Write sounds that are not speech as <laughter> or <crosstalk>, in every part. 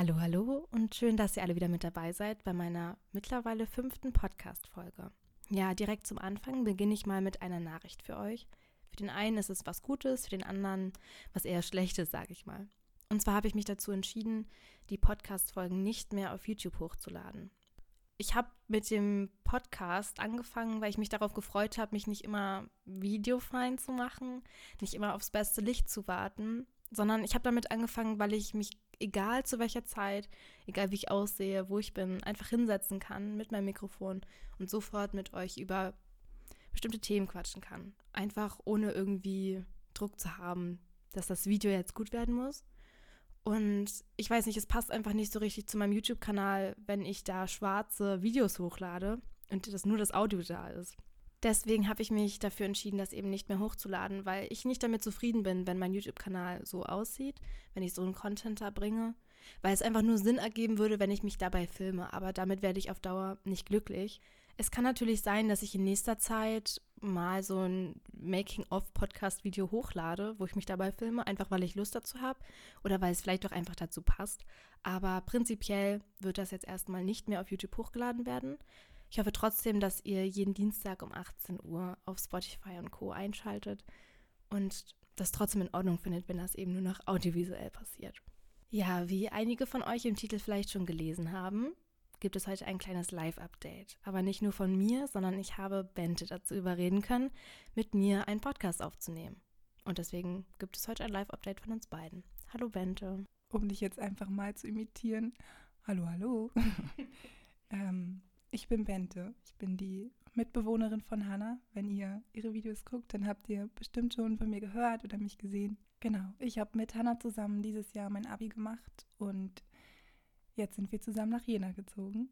Hallo, hallo und schön, dass ihr alle wieder mit dabei seid bei meiner mittlerweile fünften Podcast-Folge. Ja, direkt zum Anfang beginne ich mal mit einer Nachricht für euch. Für den einen ist es was Gutes, für den anderen was eher Schlechtes, sage ich mal. Und zwar habe ich mich dazu entschieden, die Podcast-Folgen nicht mehr auf YouTube hochzuladen. Ich habe mit dem Podcast angefangen, weil ich mich darauf gefreut habe, mich nicht immer videofreien zu machen, nicht immer aufs beste Licht zu warten, sondern ich habe damit angefangen, weil ich mich egal zu welcher Zeit, egal wie ich aussehe, wo ich bin, einfach hinsetzen kann mit meinem Mikrofon und sofort mit euch über bestimmte Themen quatschen kann. Einfach ohne irgendwie Druck zu haben, dass das Video jetzt gut werden muss. Und ich weiß nicht, es passt einfach nicht so richtig zu meinem YouTube-Kanal, wenn ich da schwarze Videos hochlade und das nur das Audio da ist. Deswegen habe ich mich dafür entschieden, das eben nicht mehr hochzuladen, weil ich nicht damit zufrieden bin, wenn mein YouTube-Kanal so aussieht, wenn ich so einen Content da bringe, weil es einfach nur Sinn ergeben würde, wenn ich mich dabei filme, aber damit werde ich auf Dauer nicht glücklich. Es kann natürlich sein, dass ich in nächster Zeit mal so ein Making-of-Podcast-Video hochlade, wo ich mich dabei filme, einfach weil ich Lust dazu habe oder weil es vielleicht doch einfach dazu passt. Aber prinzipiell wird das jetzt erstmal nicht mehr auf YouTube hochgeladen werden. Ich hoffe trotzdem, dass ihr jeden Dienstag um 18 Uhr auf Spotify und Co. einschaltet und das trotzdem in Ordnung findet, wenn das eben nur noch audiovisuell passiert. Ja, wie einige von euch im Titel vielleicht schon gelesen haben, gibt es heute ein kleines Live-Update. Aber nicht nur von mir, sondern ich habe Bente dazu überreden können, mit mir einen Podcast aufzunehmen. Und deswegen gibt es heute ein Live-Update von uns beiden. Hallo Bente. Um dich jetzt einfach mal zu imitieren. Hallo, hallo. <laughs> ähm, ich bin Bente. Ich bin die Mitbewohnerin von Hannah. Wenn ihr ihre Videos guckt, dann habt ihr bestimmt schon von mir gehört oder mich gesehen. Genau, ich habe mit Hannah zusammen dieses Jahr mein Abi gemacht und jetzt sind wir zusammen nach Jena gezogen.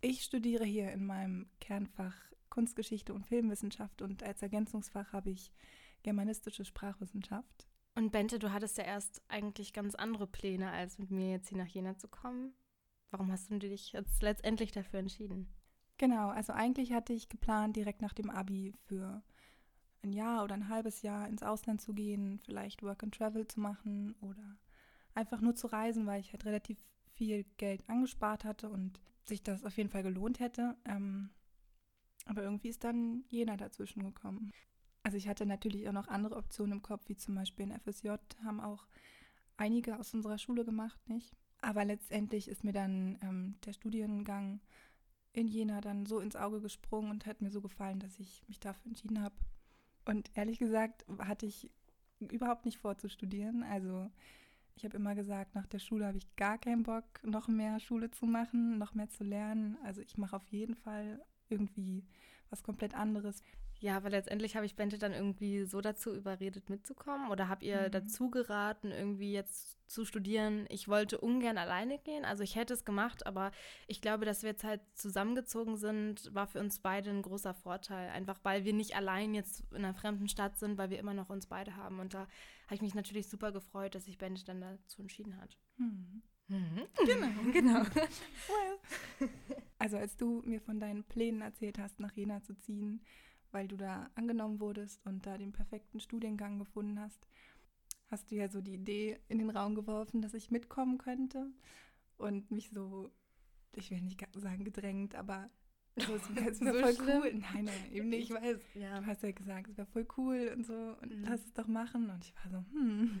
Ich studiere hier in meinem Kernfach Kunstgeschichte und Filmwissenschaft und als Ergänzungsfach habe ich germanistische Sprachwissenschaft. Und Bente, du hattest ja erst eigentlich ganz andere Pläne, als mit mir jetzt hier nach Jena zu kommen. Warum hast du dich jetzt letztendlich dafür entschieden? Genau, also eigentlich hatte ich geplant, direkt nach dem Abi für ein Jahr oder ein halbes Jahr ins Ausland zu gehen, vielleicht Work and Travel zu machen oder einfach nur zu reisen, weil ich halt relativ viel Geld angespart hatte und sich das auf jeden Fall gelohnt hätte. Ähm, aber irgendwie ist dann Jena dazwischen gekommen. Also ich hatte natürlich auch noch andere Optionen im Kopf, wie zum Beispiel ein FSJ, haben auch einige aus unserer Schule gemacht, nicht? Aber letztendlich ist mir dann ähm, der Studiengang in Jena dann so ins Auge gesprungen und hat mir so gefallen, dass ich mich dafür entschieden habe. Und ehrlich gesagt hatte ich überhaupt nicht vor zu studieren. Also ich habe immer gesagt, nach der Schule habe ich gar keinen Bock, noch mehr Schule zu machen, noch mehr zu lernen. Also ich mache auf jeden Fall irgendwie was komplett anderes. Ja, aber letztendlich habe ich Bente dann irgendwie so dazu überredet, mitzukommen. Oder habt ihr mhm. dazu geraten, irgendwie jetzt zu studieren? Ich wollte ungern alleine gehen. Also ich hätte es gemacht, aber ich glaube, dass wir jetzt halt zusammengezogen sind, war für uns beide ein großer Vorteil. Einfach weil wir nicht allein jetzt in einer fremden Stadt sind, weil wir immer noch uns beide haben. Und da habe ich mich natürlich super gefreut, dass sich Bente dann dazu entschieden hat. Mhm. Mhm. Genau, <laughs> genau. well. <laughs> Also als du mir von deinen Plänen erzählt hast, nach Jena zu ziehen, weil du da angenommen wurdest und da den perfekten Studiengang gefunden hast, hast du ja so die Idee in den Raum geworfen, dass ich mitkommen könnte und mich so, ich will nicht sagen gedrängt, aber so, es wäre <laughs> so voll schlimm? cool. Nein, nein, eben nicht. Ich weiß, ja. du hast ja gesagt, es wäre voll cool und so und mhm. lass es doch machen. Und ich war so, hm,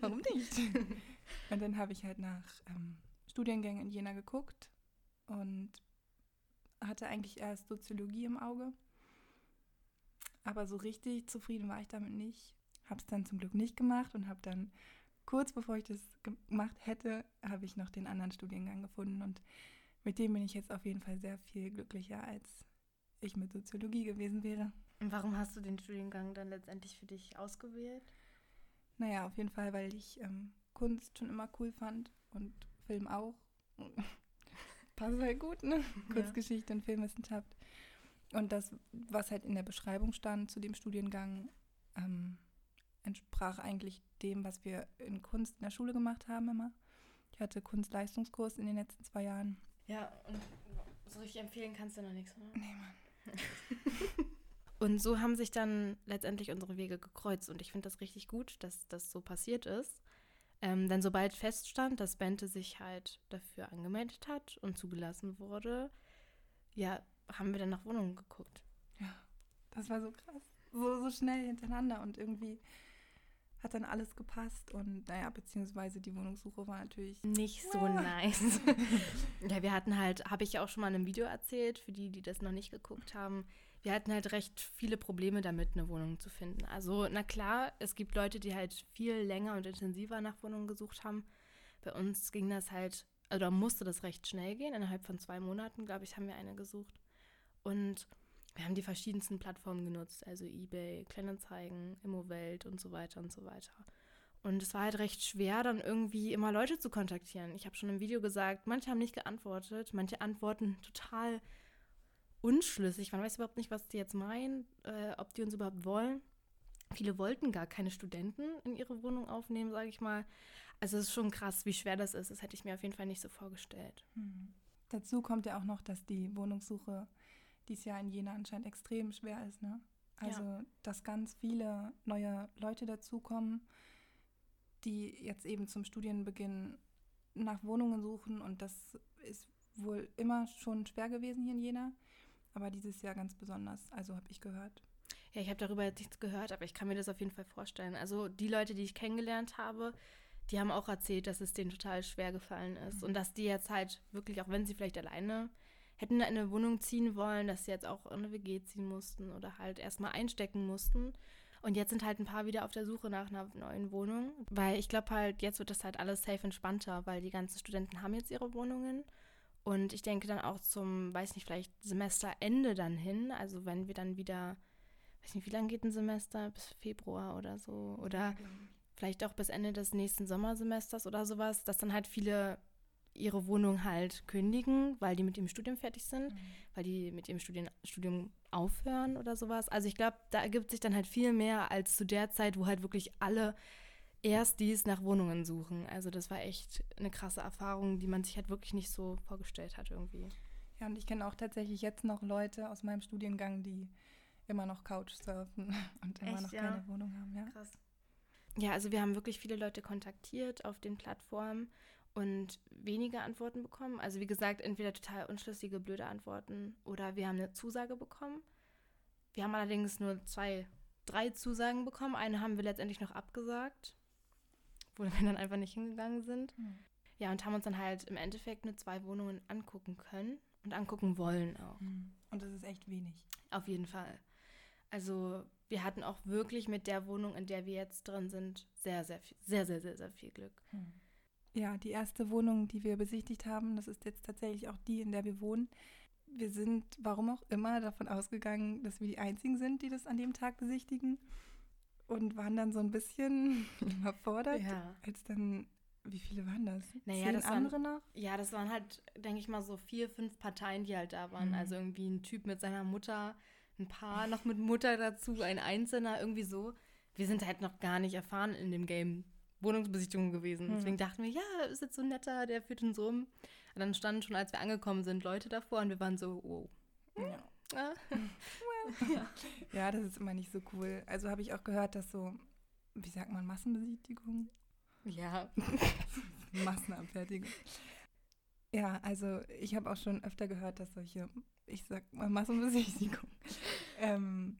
warum nicht? <laughs> und dann habe ich halt nach ähm, Studiengängen in Jena geguckt und hatte eigentlich erst Soziologie im Auge aber so richtig zufrieden war ich damit nicht. Habe es dann zum Glück nicht gemacht und habe dann kurz bevor ich das gemacht hätte, habe ich noch den anderen Studiengang gefunden und mit dem bin ich jetzt auf jeden Fall sehr viel glücklicher, als ich mit Soziologie gewesen wäre. Und warum hast du den Studiengang dann letztendlich für dich ausgewählt? Naja, auf jeden Fall, weil ich ähm, Kunst schon immer cool fand und Film auch. <laughs> Passt halt gut, ne? Ja. Kunstgeschichte und Filmwissenschaft. Und das, was halt in der Beschreibung stand zu dem Studiengang, ähm, entsprach eigentlich dem, was wir in Kunst in der Schule gemacht haben immer. Ich hatte Kunstleistungskurs in den letzten zwei Jahren. Ja, und so richtig empfehlen kannst du noch nichts, ne? Nee, Mann. <laughs> und so haben sich dann letztendlich unsere Wege gekreuzt und ich finde das richtig gut, dass das so passiert ist. Ähm, dann sobald feststand, dass Bente sich halt dafür angemeldet hat und zugelassen wurde, ja, haben wir dann nach Wohnungen geguckt. Ja, das war so krass. So, so schnell hintereinander und irgendwie hat dann alles gepasst und naja, beziehungsweise die Wohnungssuche war natürlich nicht so ja. nice. <laughs> ja, wir hatten halt, habe ich ja auch schon mal in einem Video erzählt, für die, die das noch nicht geguckt haben, wir hatten halt recht viele Probleme damit, eine Wohnung zu finden. Also, na klar, es gibt Leute, die halt viel länger und intensiver nach Wohnungen gesucht haben. Bei uns ging das halt, also musste das recht schnell gehen. Innerhalb von zwei Monaten, glaube ich, haben wir eine gesucht. Und wir haben die verschiedensten Plattformen genutzt, also eBay, Kleinanzeigen, Immowelt und so weiter und so weiter. Und es war halt recht schwer, dann irgendwie immer Leute zu kontaktieren. Ich habe schon im Video gesagt, manche haben nicht geantwortet, manche antworten total unschlüssig. Man weiß überhaupt nicht, was die jetzt meinen, äh, ob die uns überhaupt wollen. Viele wollten gar keine Studenten in ihre Wohnung aufnehmen, sage ich mal. Also es ist schon krass, wie schwer das ist. Das hätte ich mir auf jeden Fall nicht so vorgestellt. Hm. Dazu kommt ja auch noch, dass die Wohnungssuche dieses Jahr in Jena anscheinend extrem schwer ist. Ne? Also, ja. dass ganz viele neue Leute dazukommen, die jetzt eben zum Studienbeginn nach Wohnungen suchen. Und das ist wohl immer schon schwer gewesen hier in Jena. Aber dieses Jahr ganz besonders. Also habe ich gehört. Ja, ich habe darüber jetzt nichts gehört, aber ich kann mir das auf jeden Fall vorstellen. Also die Leute, die ich kennengelernt habe, die haben auch erzählt, dass es denen total schwer gefallen ist. Mhm. Und dass die jetzt halt wirklich, auch wenn sie vielleicht alleine hätten in eine Wohnung ziehen wollen, dass sie jetzt auch in eine WG ziehen mussten oder halt erstmal einstecken mussten. Und jetzt sind halt ein paar wieder auf der Suche nach einer neuen Wohnung, weil ich glaube halt, jetzt wird das halt alles safe entspannter, weil die ganzen Studenten haben jetzt ihre Wohnungen. Und ich denke dann auch zum, weiß nicht, vielleicht Semesterende dann hin, also wenn wir dann wieder, weiß nicht, wie lange geht ein Semester? Bis Februar oder so. Oder ja, vielleicht auch bis Ende des nächsten Sommersemesters oder sowas, dass dann halt viele ihre Wohnung halt kündigen, weil die mit ihrem Studium fertig sind, mhm. weil die mit ihrem Studien, Studium aufhören oder sowas. Also ich glaube, da ergibt sich dann halt viel mehr als zu der Zeit, wo halt wirklich alle erst dies nach Wohnungen suchen. Also das war echt eine krasse Erfahrung, die man sich halt wirklich nicht so vorgestellt hat irgendwie. Ja, und ich kenne auch tatsächlich jetzt noch Leute aus meinem Studiengang, die immer noch Couch surfen <laughs> und immer echt, noch ja? keine Wohnung haben. Ja. Krass. Ja, also wir haben wirklich viele Leute kontaktiert auf den Plattformen und wenige Antworten bekommen. Also wie gesagt, entweder total unschlüssige, blöde Antworten oder wir haben eine Zusage bekommen. Wir haben allerdings nur zwei, drei Zusagen bekommen. Eine haben wir letztendlich noch abgesagt, wo wir dann einfach nicht hingegangen sind. Mhm. Ja, und haben uns dann halt im Endeffekt nur zwei Wohnungen angucken können und angucken wollen auch. Mhm. Und das ist echt wenig. Auf jeden Fall. Also wir hatten auch wirklich mit der Wohnung, in der wir jetzt drin sind, sehr, sehr viel, sehr, sehr, sehr, sehr viel Glück. Mhm. Ja, die erste Wohnung, die wir besichtigt haben, das ist jetzt tatsächlich auch die, in der wir wohnen. Wir sind, warum auch immer, davon ausgegangen, dass wir die Einzigen sind, die das an dem Tag besichtigen. Und waren dann so ein bisschen <laughs> überfordert, ja. als dann, wie viele waren das? Naja, Zehn das andere waren, noch? Ja, das waren halt, denke ich mal, so vier, fünf Parteien, die halt da waren. Mhm. Also irgendwie ein Typ mit seiner Mutter, ein Paar noch mit Mutter dazu, ein Einzelner, irgendwie so. Wir sind halt noch gar nicht erfahren in dem Game Wohnungsbesichtigung gewesen. Mhm. Deswegen dachten wir, ja, ist jetzt so netter, der führt uns um. Und dann standen schon, als wir angekommen sind, Leute davor und wir waren so, wow. Ja. Ah. <laughs> ja. ja, das ist immer nicht so cool. Also habe ich auch gehört, dass so, wie sagt man, Massenbesichtigung? Ja. <laughs> Massenabfertigung. Ja, also ich habe auch schon öfter gehört, dass solche, ich sag mal, Massenbesichtigungen <laughs> ähm,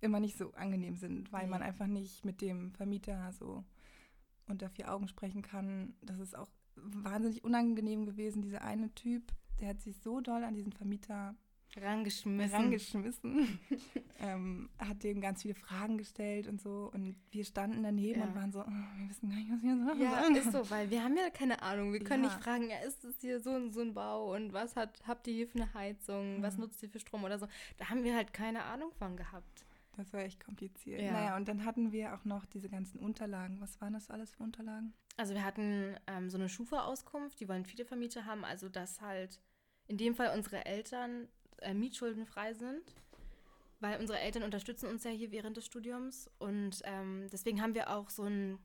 immer nicht so angenehm sind, weil man einfach nicht mit dem Vermieter so unter vier Augen sprechen kann. Das ist auch wahnsinnig unangenehm gewesen. Dieser eine Typ, der hat sich so doll an diesen Vermieter rangeschmissen, rangeschmissen. <laughs> ähm, hat dem ganz viele Fragen gestellt und so. Und wir standen daneben ja. und waren so, oh, wir wissen gar nicht, was wir sagen Ja, ist so, weil wir haben ja keine Ahnung. Wir können ja. nicht fragen, ja, ist es hier so und so ein Bau und was hat, habt ihr hier für eine Heizung, mhm. was nutzt ihr für Strom oder so. Da haben wir halt keine Ahnung von gehabt. Das war echt kompliziert. Ja. Naja, und dann hatten wir auch noch diese ganzen Unterlagen. Was waren das alles für Unterlagen? Also wir hatten ähm, so eine Schufa-Auskunft, die wollen viele Vermieter haben, also dass halt in dem Fall unsere Eltern äh, mietschuldenfrei sind, weil unsere Eltern unterstützen uns ja hier während des Studiums und ähm, deswegen haben wir auch so einen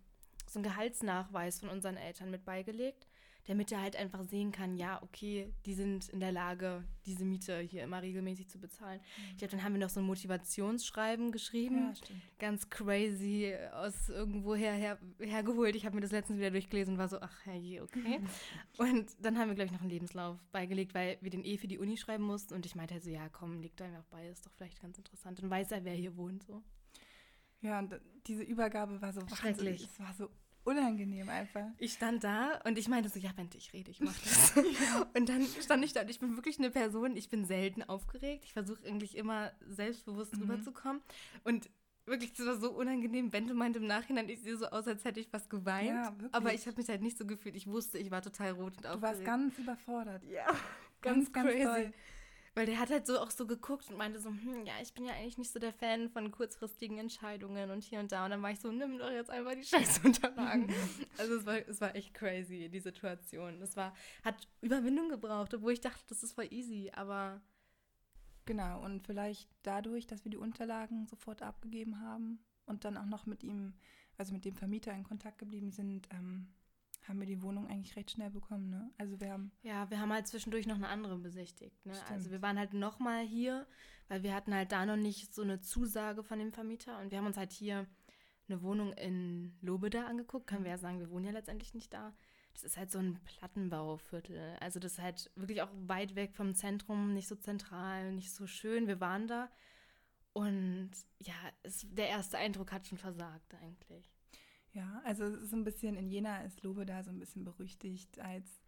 so Gehaltsnachweis von unseren Eltern mit beigelegt, damit er halt einfach sehen kann, ja, okay, die sind in der Lage, diese Miete hier immer regelmäßig zu bezahlen. Mhm. Ich glaube, dann haben wir noch so ein Motivationsschreiben geschrieben. Ja, stimmt. Ganz crazy aus irgendwo her, her, hergeholt. Ich habe mir das letztens wieder durchgelesen und war so, ach herrje, okay. <laughs> und dann haben wir, glaube ich, noch einen Lebenslauf beigelegt, weil wir den eh für die Uni schreiben mussten. Und ich meinte halt so, ja, komm, leg da einfach bei, ist doch vielleicht ganz interessant. Dann weiß er, wer hier wohnt, so. Ja, und diese Übergabe war so wahnsinnig. Es war so unangenehm einfach. Ich stand da und ich meinte so, ja, wenn ich rede, ich mache das. <laughs> <laughs> und dann stand ich da und ich bin wirklich eine Person, ich bin selten aufgeregt. Ich versuche eigentlich immer selbstbewusst mhm. rüberzukommen. Und wirklich, das war so unangenehm. Bente meinte im Nachhinein, ich sehe so aus, als hätte ich was geweint. Ja, aber ich habe mich halt nicht so gefühlt. Ich wusste, ich war total rot und aufgeregt. Du warst ganz überfordert. Ja, ganz, ganz crazy. Ganz weil der hat halt so auch so geguckt und meinte so, hm, ja, ich bin ja eigentlich nicht so der Fan von kurzfristigen Entscheidungen und hier und da. Und dann war ich so, nimm doch jetzt einfach die <laughs> Scheißunterlagen. <laughs> also es war, es war echt crazy, die Situation. Es war, hat Überwindung gebraucht, obwohl ich dachte, das ist voll easy, aber. Genau, und vielleicht dadurch, dass wir die Unterlagen sofort abgegeben haben und dann auch noch mit ihm, also mit dem Vermieter in Kontakt geblieben sind, ähm, haben wir die Wohnung eigentlich recht schnell bekommen, ne? Also wir haben ja, wir haben halt zwischendurch noch eine andere besichtigt. Ne? Also wir waren halt noch mal hier, weil wir hatten halt da noch nicht so eine Zusage von dem Vermieter und wir haben uns halt hier eine Wohnung in Lobeda angeguckt. Können wir ja sagen, wir wohnen ja letztendlich nicht da. Das ist halt so ein Plattenbauviertel. Also das ist halt wirklich auch weit weg vom Zentrum, nicht so zentral, nicht so schön. Wir waren da und ja, es, der erste Eindruck hat schon versagt eigentlich. Ja, also so ein bisschen in Jena ist Lobe da so ein bisschen berüchtigt als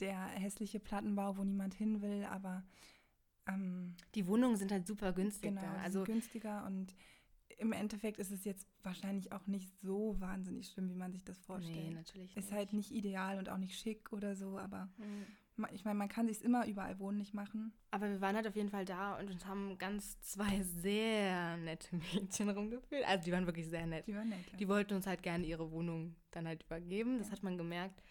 der hässliche Plattenbau, wo niemand hin will, aber ähm, die Wohnungen sind halt super günstig. Genau, also günstiger und im Endeffekt ist es jetzt wahrscheinlich auch nicht so wahnsinnig schlimm, wie man sich das vorstellt. Nee, natürlich. Ist halt nicht ideal und auch nicht schick oder so, aber mhm ich meine, man kann sich immer überall wohnlich machen. Aber wir waren halt auf jeden Fall da und uns haben ganz zwei sehr nette Mädchen rumgeführt. Also die waren wirklich sehr nett. Die waren nett. Ja. Die wollten uns halt gerne ihre Wohnung dann halt übergeben. Das ja. hat man gemerkt.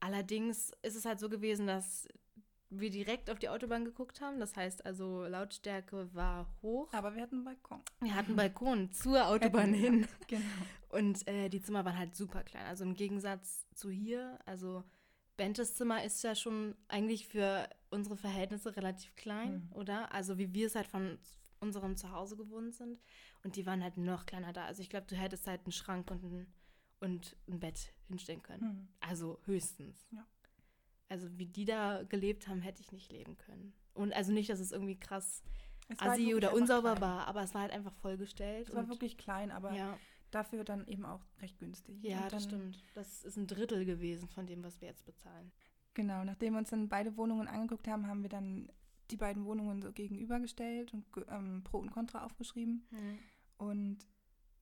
Allerdings ist es halt so gewesen, dass wir direkt auf die Autobahn geguckt haben. Das heißt also, Lautstärke war hoch. Aber wir hatten einen Balkon. Wir hatten einen Balkon <laughs> zur Autobahn hin. genau. Und äh, die Zimmer waren halt super klein. Also im Gegensatz zu hier, also Bentes Zimmer ist ja schon eigentlich für unsere Verhältnisse relativ klein, mhm. oder? Also wie wir es halt von unserem Zuhause gewohnt sind. Und die waren halt noch kleiner da. Also ich glaube, du hättest halt einen Schrank und ein, und ein Bett hinstellen können. Mhm. Also höchstens. Ja. Also wie die da gelebt haben, hätte ich nicht leben können. Und also nicht, dass es irgendwie krass assi halt oder unsauber war, aber es war halt einfach vollgestellt. Es war wirklich klein, aber ja. Dafür dann eben auch recht günstig. Ja, dann, das stimmt. Das ist ein Drittel gewesen von dem, was wir jetzt bezahlen. Genau, nachdem wir uns dann beide Wohnungen angeguckt haben, haben wir dann die beiden Wohnungen so gegenübergestellt und ähm, Pro und Contra aufgeschrieben. Mhm. Und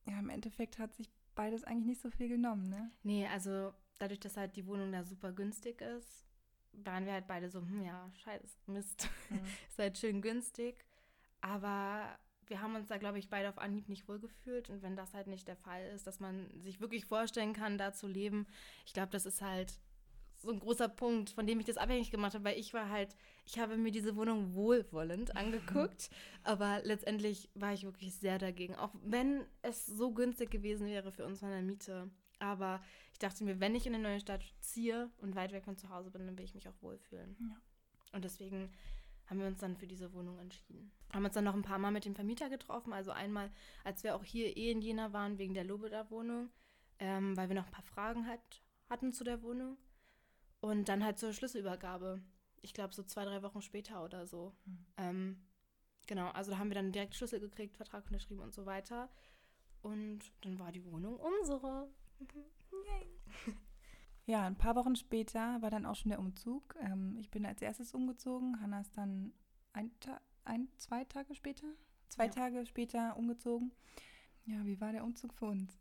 ja, im Endeffekt hat sich beides eigentlich nicht so viel genommen, ne? Nee, also dadurch, dass halt die Wohnung da super günstig ist, waren wir halt beide so, hm, ja, scheiße, Mist. Mhm. <laughs> ist halt schön günstig. Aber wir haben uns da, glaube ich, beide auf Anhieb nicht wohlgefühlt. Und wenn das halt nicht der Fall ist, dass man sich wirklich vorstellen kann, da zu leben, ich glaube, das ist halt so ein großer Punkt, von dem ich das abhängig gemacht habe, weil ich war halt, ich habe mir diese Wohnung wohlwollend <laughs> angeguckt, aber letztendlich war ich wirklich sehr dagegen, auch wenn es so günstig gewesen wäre für uns von der Miete. Aber ich dachte mir, wenn ich in eine neue Stadt ziehe und weit weg von zu Hause bin, dann will ich mich auch wohlfühlen. Ja. Und deswegen haben wir uns dann für diese Wohnung entschieden. Haben uns dann noch ein paar Mal mit dem Vermieter getroffen. Also einmal, als wir auch hier eh in Jena waren, wegen der Lobeda-Wohnung, ähm, weil wir noch ein paar Fragen halt hatten zu der Wohnung. Und dann halt zur Schlüsselübergabe. Ich glaube, so zwei, drei Wochen später oder so. Mhm. Ähm, genau, also da haben wir dann direkt Schlüssel gekriegt, Vertrag unterschrieben und so weiter. Und dann war die Wohnung unsere. <laughs> Yay. Ja, ein paar Wochen später war dann auch schon der Umzug. Ähm, ich bin als erstes umgezogen, Hanna ist dann ein, ein zwei Tage später, zwei ja. Tage später umgezogen. Ja, wie war der Umzug für uns?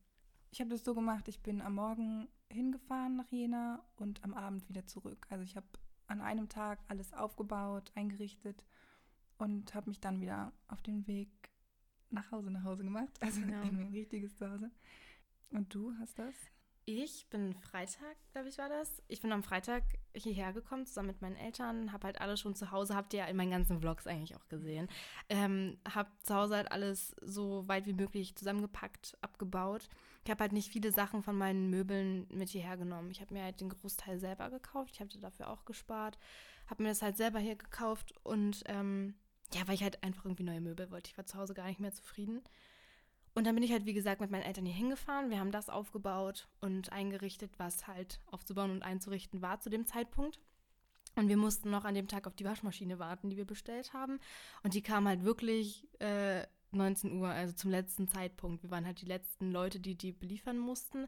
Ich habe das so gemacht, ich bin am Morgen hingefahren nach Jena und am Abend wieder zurück. Also ich habe an einem Tag alles aufgebaut, eingerichtet und habe mich dann wieder auf den Weg nach Hause nach Hause gemacht. Also ja. ein richtiges Zuhause. Und du hast das? Ich bin Freitag, glaube ich, war das. Ich bin am Freitag hierher gekommen, zusammen mit meinen Eltern. Hab halt alles schon zu Hause, habt ihr ja in meinen ganzen Vlogs eigentlich auch gesehen. Ähm, hab zu Hause halt alles so weit wie möglich zusammengepackt, abgebaut. Ich habe halt nicht viele Sachen von meinen Möbeln mit hierher genommen. Ich habe mir halt den Großteil selber gekauft. Ich habe dafür auch gespart. Habe mir das halt selber hier gekauft und ähm, ja, weil ich halt einfach irgendwie neue Möbel wollte. Ich war zu Hause gar nicht mehr zufrieden. Und dann bin ich halt, wie gesagt, mit meinen Eltern hier hingefahren. Wir haben das aufgebaut und eingerichtet, was halt aufzubauen und einzurichten war zu dem Zeitpunkt. Und wir mussten noch an dem Tag auf die Waschmaschine warten, die wir bestellt haben. Und die kam halt wirklich äh, 19 Uhr, also zum letzten Zeitpunkt. Wir waren halt die letzten Leute, die die beliefern mussten.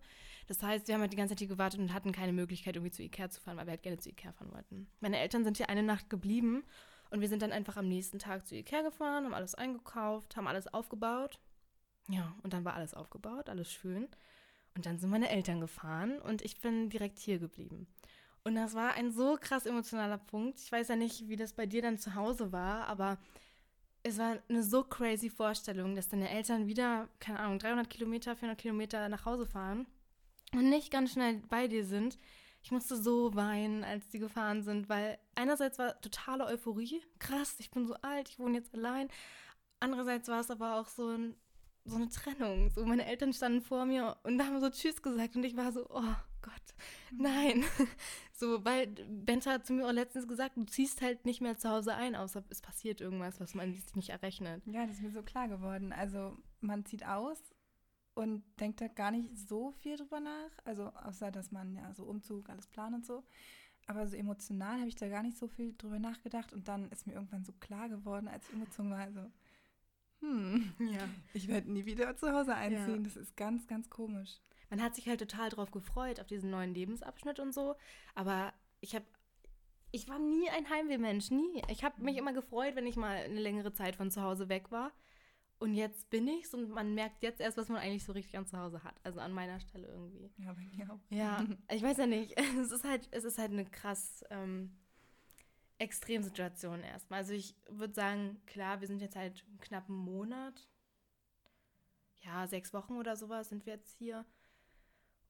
Das heißt, wir haben halt die ganze Zeit hier gewartet und hatten keine Möglichkeit, irgendwie zu Ikea zu fahren, weil wir halt gerne zu Ikea fahren wollten. Meine Eltern sind hier eine Nacht geblieben und wir sind dann einfach am nächsten Tag zu Ikea gefahren, haben alles eingekauft, haben alles aufgebaut ja, und dann war alles aufgebaut, alles schön. Und dann sind meine Eltern gefahren und ich bin direkt hier geblieben. Und das war ein so krass emotionaler Punkt. Ich weiß ja nicht, wie das bei dir dann zu Hause war, aber es war eine so crazy Vorstellung, dass deine Eltern wieder, keine Ahnung, 300 Kilometer, 400 Kilometer nach Hause fahren und nicht ganz schnell bei dir sind. Ich musste so weinen, als die gefahren sind, weil einerseits war totale Euphorie, krass, ich bin so alt, ich wohne jetzt allein. Andererseits war es aber auch so ein so eine Trennung. So, meine Eltern standen vor mir und haben so Tschüss gesagt und ich war so, oh Gott, mhm. nein. <laughs> So, weil Benta hat zu mir auch letztens gesagt, du ziehst halt nicht mehr zu Hause ein, außer es passiert irgendwas, was man sich nicht errechnet. Ja, das ist mir so klar geworden. Also man zieht aus und denkt da gar nicht so viel drüber nach. Also außer, dass man ja so Umzug, alles plant und so. Aber so emotional habe ich da gar nicht so viel drüber nachgedacht und dann ist mir irgendwann so klar geworden, als ich umgezogen war, also hm, ja. ich werde nie wieder zu Hause einziehen. Ja. Das ist ganz, ganz komisch. Man hat sich halt total drauf gefreut, auf diesen neuen Lebensabschnitt und so. Aber ich habe, ich war nie ein Heimwehmensch, nie. Ich habe mich immer gefreut, wenn ich mal eine längere Zeit von zu Hause weg war. Und jetzt bin ich's und man merkt jetzt erst, was man eigentlich so richtig an zu Hause hat. Also an meiner Stelle irgendwie. Ja, bei mir auch. Ja, <laughs> ich weiß ja nicht. <laughs> Es ist halt, es ist halt eine krass ähm, Extremsituation erstmal. Also ich würde sagen, klar, wir sind jetzt halt knapp einen Monat. Ja, sechs Wochen oder sowas sind wir jetzt hier.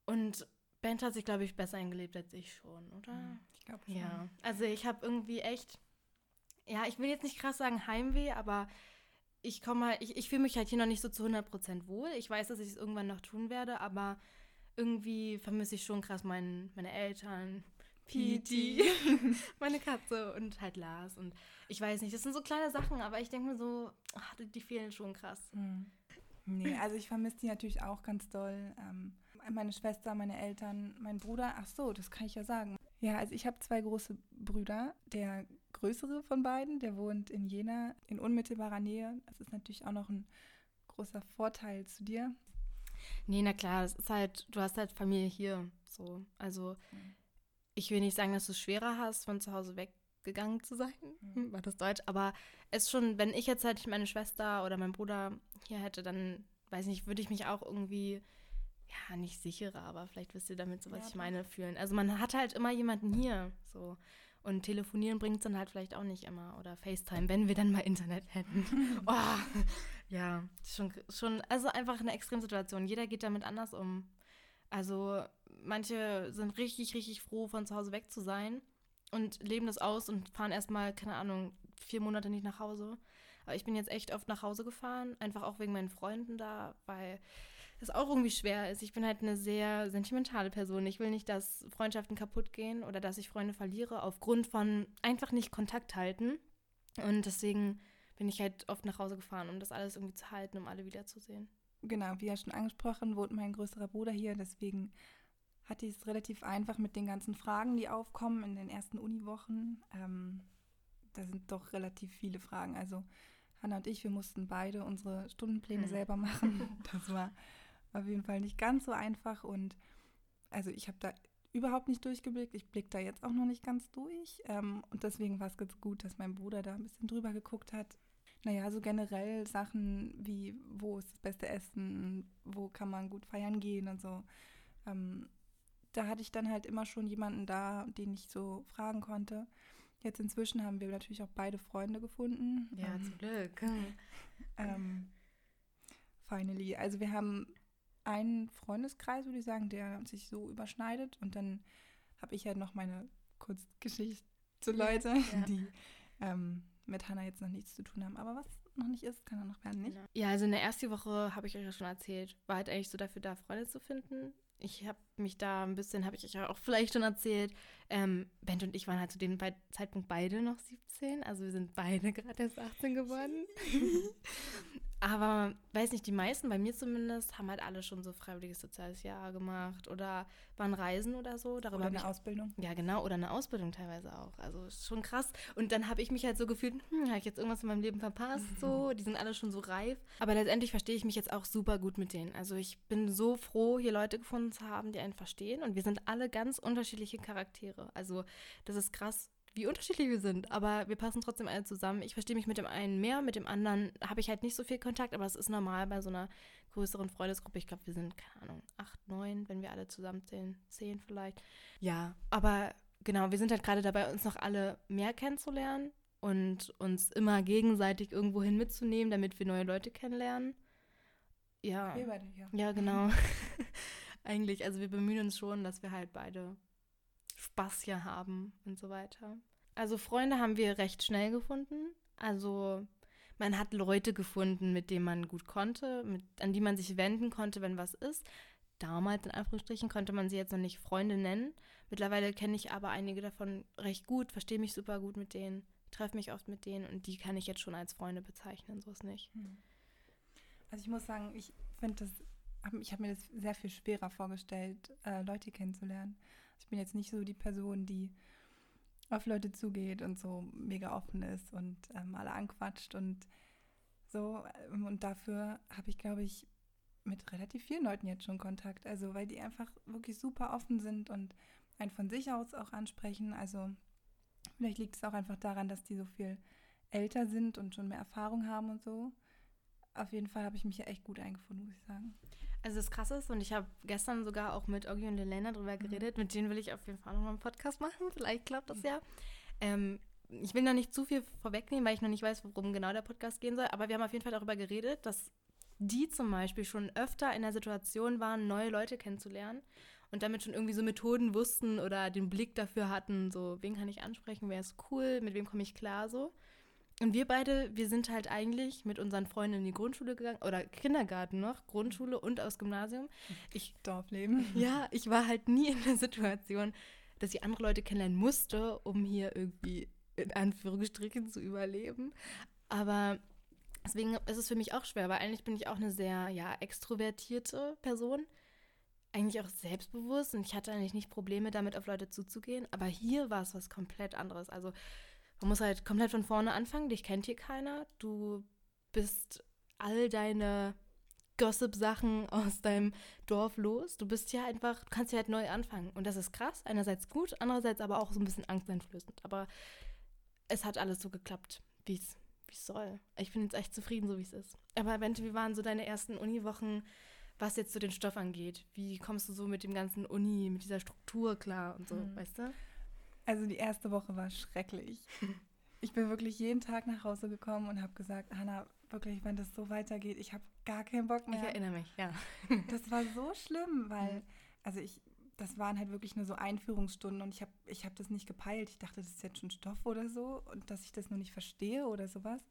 Und Bent hat sich, glaube ich, besser eingelebt als ich schon, oder? Ich glaube schon. Ja, also ich habe irgendwie echt, ja, ich will jetzt nicht krass sagen Heimweh, aber ich komme, ich, ich fühle mich halt hier noch nicht so zu 100% wohl. Ich weiß, dass ich es irgendwann noch tun werde, aber irgendwie vermisse ich schon krass mein, meine Eltern, Piti, <laughs> meine Katze und halt Lars. Und ich weiß nicht, das sind so kleine Sachen, aber ich denke mir so, ach, die, fehlen schon krass. Mhm. Nee, also ich vermisse die natürlich auch ganz doll. Ähm, meine Schwester, meine Eltern, mein Bruder. Ach so, das kann ich ja sagen. Ja, also ich habe zwei große Brüder. Der größere von beiden, der wohnt in Jena in unmittelbarer Nähe. Das ist natürlich auch noch ein großer Vorteil zu dir. Nee, na klar, das ist halt, du hast halt Familie hier. So. Also mhm ich will nicht sagen, dass du es schwerer hast, von zu Hause weggegangen zu sein. Mhm. <laughs> War das Deutsch? Aber es schon, wenn ich jetzt halt meine Schwester oder meinen Bruder hier hätte, dann weiß nicht, würde ich mich auch irgendwie, ja, nicht sicherer, aber vielleicht wisst ihr damit so, was ja, ich meine, fühlen. Also man hat halt immer jemanden hier, so. Und telefonieren bringt es dann halt vielleicht auch nicht immer. Oder FaceTime, wenn wir dann mal Internet hätten. <laughs> oh, ja, schon, schon, also einfach eine Extremsituation. Jeder geht damit anders um. Also manche sind richtig, richtig froh, von zu Hause weg zu sein und leben das aus und fahren erstmal, keine Ahnung, vier Monate nicht nach Hause. Aber ich bin jetzt echt oft nach Hause gefahren, einfach auch wegen meinen Freunden da, weil es auch irgendwie schwer ist. Ich bin halt eine sehr sentimentale Person. Ich will nicht, dass Freundschaften kaputt gehen oder dass ich Freunde verliere aufgrund von einfach nicht Kontakt halten. Und deswegen bin ich halt oft nach Hause gefahren, um das alles irgendwie zu halten, um alle wiederzusehen. Genau, wie ja schon angesprochen, wohnt mein größerer Bruder hier, deswegen hatte ich es relativ einfach mit den ganzen Fragen, die aufkommen in den ersten Uniwochen. Ähm, da sind doch relativ viele Fragen. Also Hanna und ich, wir mussten beide unsere Stundenpläne hm. selber machen. <laughs> Das war auf jeden Fall nicht ganz so einfach. Und also ich habe da überhaupt nicht durchgeblickt. Ich blicke da jetzt auch noch nicht ganz durch. Ähm, und deswegen war es ganz gut, dass mein Bruder da ein bisschen drüber geguckt hat. Naja, so generell Sachen wie, wo ist das beste Essen, wo kann man gut feiern gehen und so. Ähm, da hatte ich dann halt immer schon jemanden da, den ich so fragen konnte. Jetzt inzwischen haben wir natürlich auch beide Freunde gefunden. Ja, ähm, zum Glück. <laughs> ähm, finally. Also wir haben einen Freundeskreis, würde ich sagen, der sich so überschneidet. Und dann habe ich halt noch meine Kurzgeschichte zu Leute, ja. die ähm, mit Hannah jetzt noch nichts zu tun haben. Aber was noch nicht ist, kann er noch werden, nicht? Ja, also in der ersten Woche habe ich euch ja schon erzählt, war halt eigentlich so dafür da, Freunde zu finden. Ich habe mich da ein bisschen, habe ich euch auch vielleicht schon erzählt, ähm, Bent und ich waren halt zu dem Zeitpunkt beide noch 17, also wir sind beide <laughs> gerade erst 18 geworden. <laughs> Aber weiß nicht, die meisten, bei mir zumindest, haben halt alle schon so freiwilliges soziales Jahr gemacht oder waren Reisen oder so. Darüber oder eine ich, Ausbildung. Ja, genau, oder eine Ausbildung teilweise auch. Also ist schon krass. Und dann habe ich mich halt so gefühlt, hm, habe ich jetzt irgendwas in meinem Leben verpasst? So, <laughs> die sind alle schon so reif. Aber letztendlich verstehe ich mich jetzt auch super gut mit denen. Also ich bin so froh, hier Leute gefunden zu haben, die einen verstehen. Und wir sind alle ganz unterschiedliche Charaktere. Also das ist krass, wie unterschiedlich wir sind, aber wir passen trotzdem alle zusammen. Ich verstehe mich mit dem einen mehr, mit dem anderen habe ich halt nicht so viel Kontakt, aber es ist normal bei so einer größeren Freundesgruppe. Ich glaube, wir sind, keine Ahnung, acht, neun, wenn wir alle zusammenzählen, zehn vielleicht. Ja, aber genau, wir sind halt gerade dabei, uns noch alle mehr kennenzulernen und uns immer gegenseitig irgendwohin mitzunehmen, damit wir neue Leute kennenlernen. Ja. Wir beide, ja. Ja, genau. <laughs> Eigentlich, also wir bemühen uns schon, dass wir halt beide Spaß hier haben und so weiter. Also Freunde haben wir recht schnell gefunden. Also man hat Leute gefunden, mit denen man gut konnte, mit, an die man sich wenden konnte, wenn was ist. Damals in Anführungsstrichen konnte man sie jetzt noch nicht Freunde nennen. Mittlerweile kenne ich aber einige davon recht gut, verstehe mich super gut mit denen, treffe mich oft mit denen und die kann ich jetzt schon als Freunde bezeichnen, so ist nicht. Hm. Also ich muss sagen, ich finde das, ich habe mir das sehr viel schwerer vorgestellt, äh, Leute kennenzulernen. Ich bin jetzt nicht so die Person, die auf Leute zugeht und so mega offen ist und ähm, alle anquatscht und so. Ähm, und dafür habe ich, glaube ich, mit relativ vielen Leuten jetzt schon Kontakt. Also, weil die einfach wirklich super offen sind und einen von sich aus auch ansprechen. Also, vielleicht liegt es auch einfach daran, dass die so viel älter sind und schon mehr Erfahrung haben und so. Auf jeden Fall habe ich mich ja echt gut eingefunden, muss ich sagen. Also das Krasse ist, und ich habe gestern sogar auch mit Oggi und Elena drüber mhm. geredet, mhm. mit denen will ich auf jeden Fall nochmal einen Podcast machen, <laughs> vielleicht klappt das ja. Ähm, ich will noch nicht zu viel vorwegnehmen, weil ich noch nicht weiß, worum genau der Podcast gehen soll, aber wir haben auf jeden Fall darüber geredet, dass die zum Beispiel schon öfter in der Situation waren, neue Leute kennenzulernen und damit schon irgendwie so Methoden wussten oder den Blick dafür hatten, so, wen kann ich ansprechen, wer ist cool, mit wem komme ich klar, so. Und wir beide, wir sind halt eigentlich mit unseren Freunden in die Grundschule gegangen oder Kindergarten noch, Grundschule und aus Gymnasium. Ich Dorfleben. Ja, ich war halt nie in der Situation, dass ich andere Leute kennenlernen musste, um hier irgendwie in Anführungsstrichen zu überleben. Aber deswegen ist es für mich auch schwer, weil eigentlich bin ich auch eine sehr ja extrovertierte Person, eigentlich auch selbstbewusst und ich hatte eigentlich nicht Probleme damit auf Leute zuzugehen, aber hier war es was komplett anderes. Also man muss halt komplett von vorne anfangen, dich kennt hier keiner. Du bist all deine Gossip-Sachen <laughs> aus deinem Dorf los. Du bist hier einfach, du kannst hier halt neu anfangen. Und das ist krass, einerseits gut, andererseits aber auch so ein bisschen angsteinflößend. Aber es hat alles so geklappt, wie es soll. Ich bin jetzt echt zufrieden, so wie es ist. Aber Bente, wie waren so deine ersten Uniwochen, was jetzt so den Stoff angeht? Wie kommst du so mit dem ganzen Uni, mit dieser Struktur klar und so, mhm. weißt du? Also die erste Woche war schrecklich. <laughs> Ich bin wirklich jeden Tag nach Hause gekommen und habe gesagt, Hanna, wirklich, wenn das so weitergeht, ich habe gar keinen Bock mehr. Ich erinnere mich, ja. Das war so schlimm, weil, also ich, das waren halt wirklich nur so Einführungsstunden und ich habe ich hab das nicht gepeilt. Ich dachte, das ist jetzt schon Stoff oder so und dass ich das nur nicht verstehe oder sowas.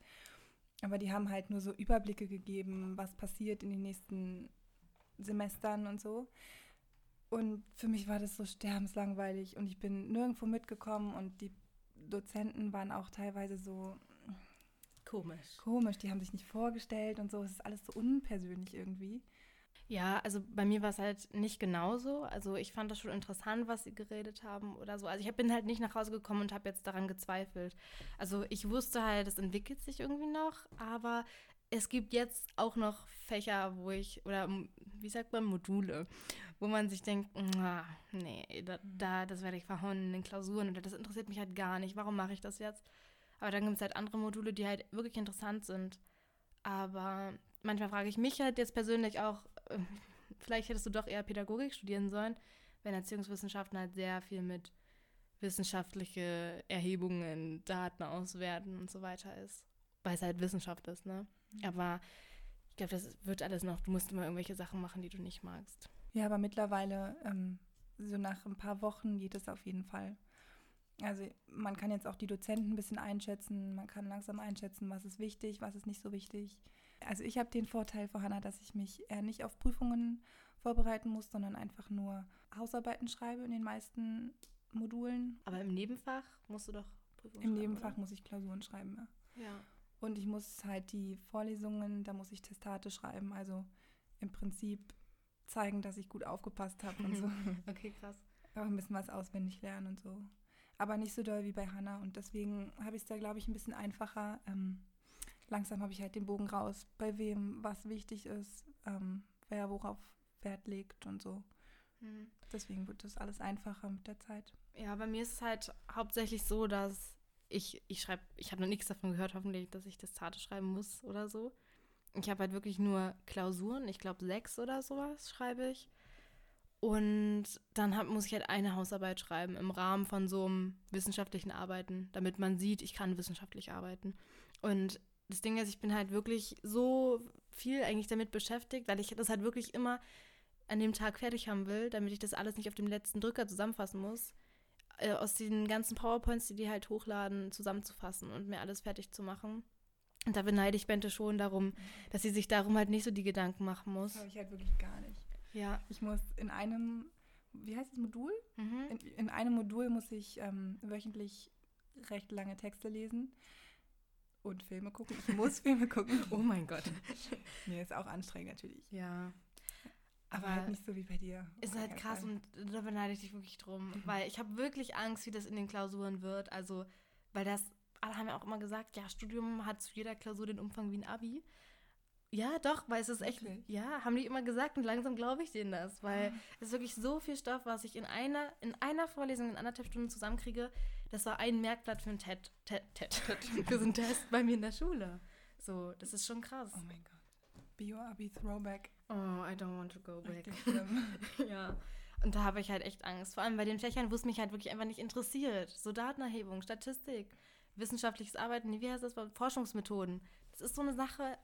Aber die haben halt nur so Überblicke gegeben, was passiert in den nächsten Semestern und so. Und für mich war das so sterbenslangweilig und ich bin nirgendwo mitgekommen und die Dozenten waren auch teilweise so komisch. Komisch, die haben sich nicht vorgestellt und so. Es ist alles so unpersönlich irgendwie. Ja, also bei mir war es halt nicht genauso. Also ich fand das schon interessant, was sie geredet haben oder so. Also ich bin halt nicht nach Hause gekommen und habe jetzt daran gezweifelt. Also ich wusste halt, es entwickelt sich irgendwie noch, aber es gibt jetzt auch noch Fächer, wo ich, oder wie sagt man, Module, wo man sich denkt, nee, da, da, das werde ich verhauen in den Klausuren oder das interessiert mich halt gar nicht, warum mache ich das jetzt? Aber dann gibt es halt andere Module, die halt wirklich interessant sind. Aber manchmal frage ich mich halt jetzt persönlich auch, äh, vielleicht hättest du doch eher Pädagogik studieren sollen, wenn Erziehungswissenschaften halt sehr viel mit wissenschaftliche Erhebungen, Daten auswerten und so weiter ist. Weil es halt Wissenschaft ist, ne? Aber glaube, das wird alles noch. Du musst immer irgendwelche Sachen machen, die du nicht magst. Ja, aber mittlerweile, ähm, so nach ein paar Wochen geht es auf jeden Fall. Also man kann jetzt auch die Dozenten ein bisschen einschätzen, man kann langsam einschätzen, was ist wichtig, was ist nicht so wichtig. Also ich habe den Vorteil vor Hannah, dass ich mich eher nicht auf Prüfungen vorbereiten muss, sondern einfach nur Hausarbeiten schreibe in den meisten Modulen. Aber im Nebenfach musst du doch Prüfungen Im Nebenfach oder? muss ich Klausuren schreiben, ja. Ja. Und ich muss halt die Vorlesungen, da muss ich Testate schreiben. Also im Prinzip zeigen, dass ich gut aufgepasst habe und so. <laughs> okay, krass. Auch ein bisschen was auswendig lernen und so. Aber nicht so doll wie bei Hannah. Und deswegen habe ich es da, glaube ich, ein bisschen einfacher. Ähm, langsam habe ich halt den Bogen raus, bei wem was wichtig ist, ähm, wer worauf Wert legt und so. Mhm. Deswegen wird das alles einfacher mit der Zeit. Ja, bei mir ist es halt hauptsächlich so, dass ich, ich schreibe, ich habe noch nichts davon gehört, hoffentlich, dass ich das Zarte schreiben muss oder so. Ich habe halt wirklich nur Klausuren, ich glaube sechs oder sowas schreibe ich. Und dann hab, muss ich halt eine Hausarbeit schreiben im Rahmen von so einem wissenschaftlichen Arbeiten, damit man sieht, ich kann wissenschaftlich arbeiten. Und das Ding ist, ich bin halt wirklich so viel eigentlich damit beschäftigt, weil ich das halt wirklich immer an dem Tag fertig haben will, damit ich das alles nicht auf dem letzten Drücker zusammenfassen muss, äh, aus den ganzen PowerPoints, die die halt hochladen, zusammenzufassen und mir alles fertig zu machen. Und da beneide ich Bente schon darum, dass sie sich darum halt nicht so die Gedanken machen muss. Das habe ich halt wirklich gar nicht. Ja. Ich muss in einem, wie heißt das Modul? Mhm. In, in, einem Modul muss ich ähm, wöchentlich recht lange Texte lesen und Filme gucken. Ich muss <laughs> Filme gucken. oh mein Gott. <laughs> nee, ist auch anstrengend natürlich. Ja. Aber, halt nicht so wie bei dir. Ist halt krass Fall. und da beneide ich dich wirklich drum. Mhm. Weil ich habe wirklich Angst, wie das in den Klausuren wird. Also, weil das, alle haben ja auch immer gesagt, ja, Studium hat zu jeder Klausur den Umfang wie ein Abi. Ja, doch, weil es ist echt, okay. ja, haben die immer gesagt und langsam glaube ich denen das, weil ah. es ist wirklich so viel Stoff, was ich in einer, in einer Vorlesung in anderthalb Stunden zusammenkriege. Das war ein Merkblatt für ein TED, TED, TED, <laughs> für so einen Test bei mir in der Schule. So, das ist schon krass. Oh mein Gott. Bio-Abi Throwback. Oh, I don't want to go back. <laughs> ja. Und da habe ich halt echt Angst. Vor allem bei den Fächern, wo es mich halt wirklich einfach nicht interessiert. So Datenerhebung, Statistik, wissenschaftliches Arbeiten, wie heißt das? Forschungsmethoden. Das ist so eine Sache,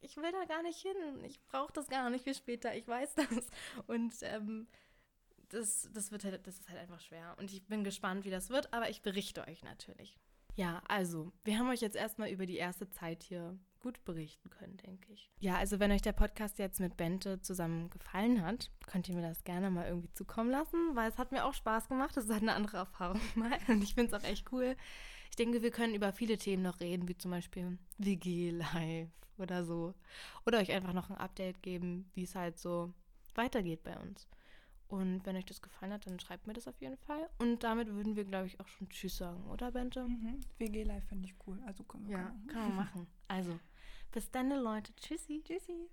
ich will da gar nicht hin. Ich brauche das gar nicht für später. Ich weiß das. Und ähm, das, das, wird halt, das ist halt einfach schwer. Und ich bin gespannt, wie das wird, aber ich berichte euch natürlich. Ja, also, wir haben euch jetzt erstmal über die erste Zeit hier gut berichten können, denke ich. Ja, also wenn euch der Podcast jetzt mit Bente zusammen gefallen hat, könnt ihr mir das gerne mal irgendwie zukommen lassen, weil es hat mir auch Spaß gemacht. Das ist halt eine andere Erfahrung <laughs> mal und ich finde es auch echt cool. Ich denke, wir können über viele Themen noch reden, wie zum Beispiel WG Live oder so. Oder euch einfach noch ein Update geben, wie es halt so weitergeht bei uns. Und wenn euch das gefallen hat, dann schreibt mir das auf jeden Fall. Und damit würden wir, glaube ich, auch schon Tschüss sagen, oder Bente? Mhm. WG Live finde ich cool. Also können wir Ja, kann man <laughs> machen. Also, bis dann, Leute. Tschüssi. Tschüssi.